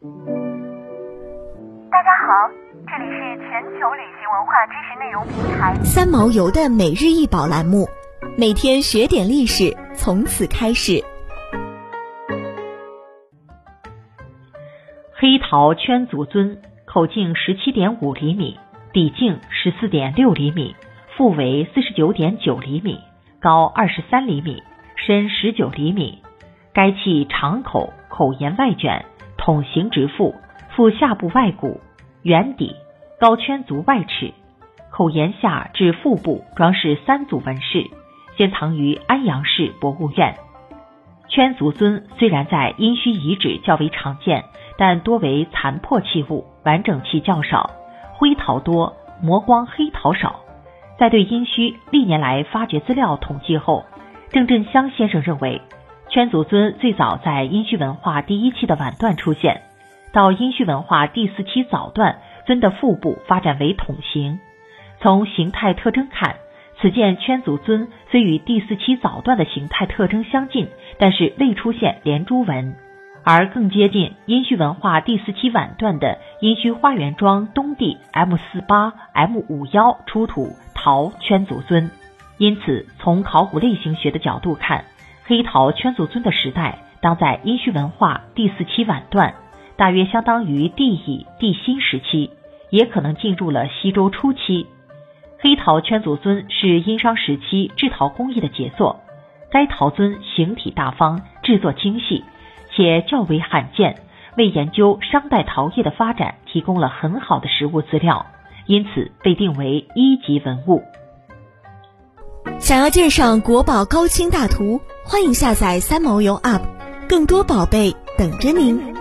大家好，这里是全球旅行文化知识内容平台三毛游的每日一宝栏目，每天学点历史，从此开始。黑陶圈足尊，口径十七点五厘米，底径十四点六厘米，腹围四十九点九厘米，高二十三厘米，深十九厘米。该器长口，口沿外卷，筒形直腹，腹下部外鼓，圆底，高圈足外尺，口沿下至腹部装饰三组纹饰，现藏于安阳市博物院。圈足尊虽然在殷墟遗址较为常见，但多为残破器物，完整器较少，灰陶多，磨光黑陶少。在对殷墟历年来发掘资料统计后，郑振香先生认为。圈足尊最早在殷墟文化第一期的晚段出现，到殷墟文化第四期早段，尊的腹部发展为筒形。从形态特征看，此件圈足尊虽与第四期早段的形态特征相近，但是未出现连珠纹，而更接近殷墟文化第四期晚段的殷墟花园庄东地 M 四八 M 五幺出土陶圈足尊。因此，从考古类型学的角度看。黑陶圈足尊的时代当在殷墟文化第四期晚段，大约相当于帝乙、帝辛时期，也可能进入了西周初期。黑陶圈足尊是殷商时期制陶工艺的杰作，该陶尊形体大方，制作精细，且较为罕见，为研究商代陶业的发展提供了很好的实物资料，因此被定为一级文物。想要鉴赏国宝高清大图，欢迎下载三毛游 App，更多宝贝等着您。